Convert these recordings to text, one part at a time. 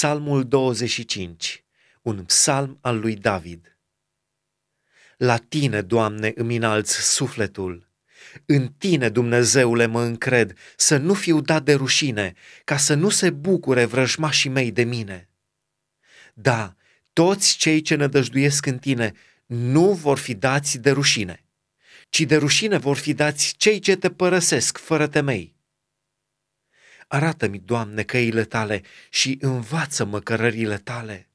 Psalmul 25, un psalm al lui David. La tine, Doamne, îmi înalți sufletul. În tine, Dumnezeule, mă încred, să nu fiu dat de rușine, ca să nu se bucure vrăjmașii mei de mine. Da, toți cei ce nădăjduiesc în tine nu vor fi dați de rușine, ci de rușine vor fi dați cei ce te părăsesc fără temei. Arată-mi, Doamne, căile tale și învață-mă cărările tale.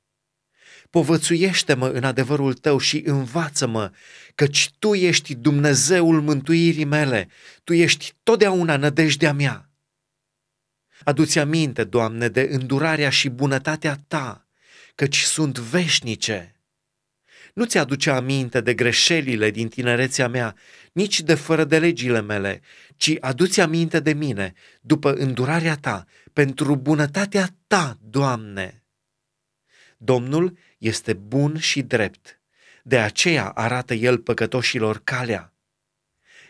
Povățuiește-mă în adevărul tău și învață-mă, căci tu ești Dumnezeul mântuirii mele, tu ești totdeauna nădejdea mea. Adu-ți aminte, Doamne, de îndurarea și bunătatea ta, căci sunt veșnice nu ți-aduce aminte de greșelile din tinerețea mea, nici de fără de legile mele, ci aduți aminte de mine, după îndurarea ta, pentru bunătatea ta, Doamne. Domnul este bun și drept, de aceea arată el păcătoșilor calea.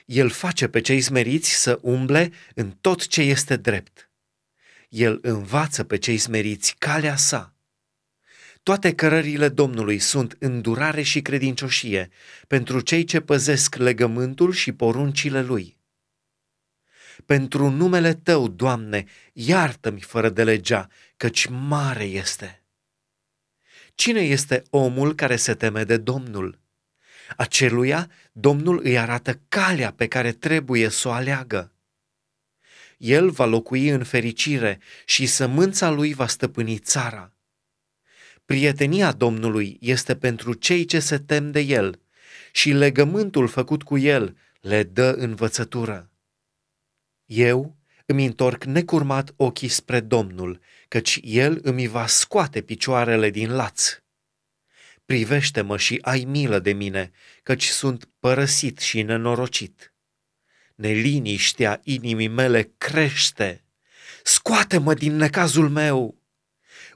El face pe cei smeriți să umble în tot ce este drept. El învață pe cei smeriți calea sa toate cărările Domnului sunt îndurare și credincioșie pentru cei ce păzesc legământul și poruncile Lui. Pentru numele Tău, Doamne, iartă-mi fără de legea, căci mare este. Cine este omul care se teme de Domnul? Aceluia Domnul îi arată calea pe care trebuie să o aleagă. El va locui în fericire și sămânța lui va stăpâni țara. Prietenia Domnului este pentru cei ce se tem de El și legământul făcut cu El le dă învățătură. Eu îmi întorc necurmat ochii spre Domnul, căci El îmi va scoate picioarele din laț. Privește-mă și ai milă de mine, căci sunt părăsit și nenorocit. Neliniștea inimii mele crește. Scoate-mă din necazul meu!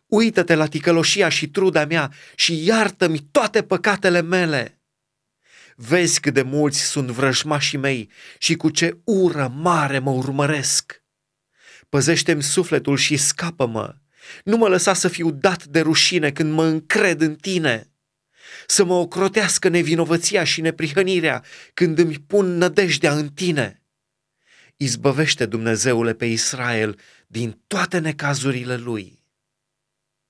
Uită-te la ticăloșia și truda mea și iartă-mi toate păcatele mele. Vezi cât de mulți sunt vrăjmașii mei și cu ce ură mare mă urmăresc. Păzește-mi sufletul și scapă-mă. Nu mă lăsa să fiu dat de rușine când mă încred în tine. Să mă ocrotească nevinovăția și neprihănirea când îmi pun nădejdea în tine. Izbăvește Dumnezeule pe Israel din toate necazurile lui.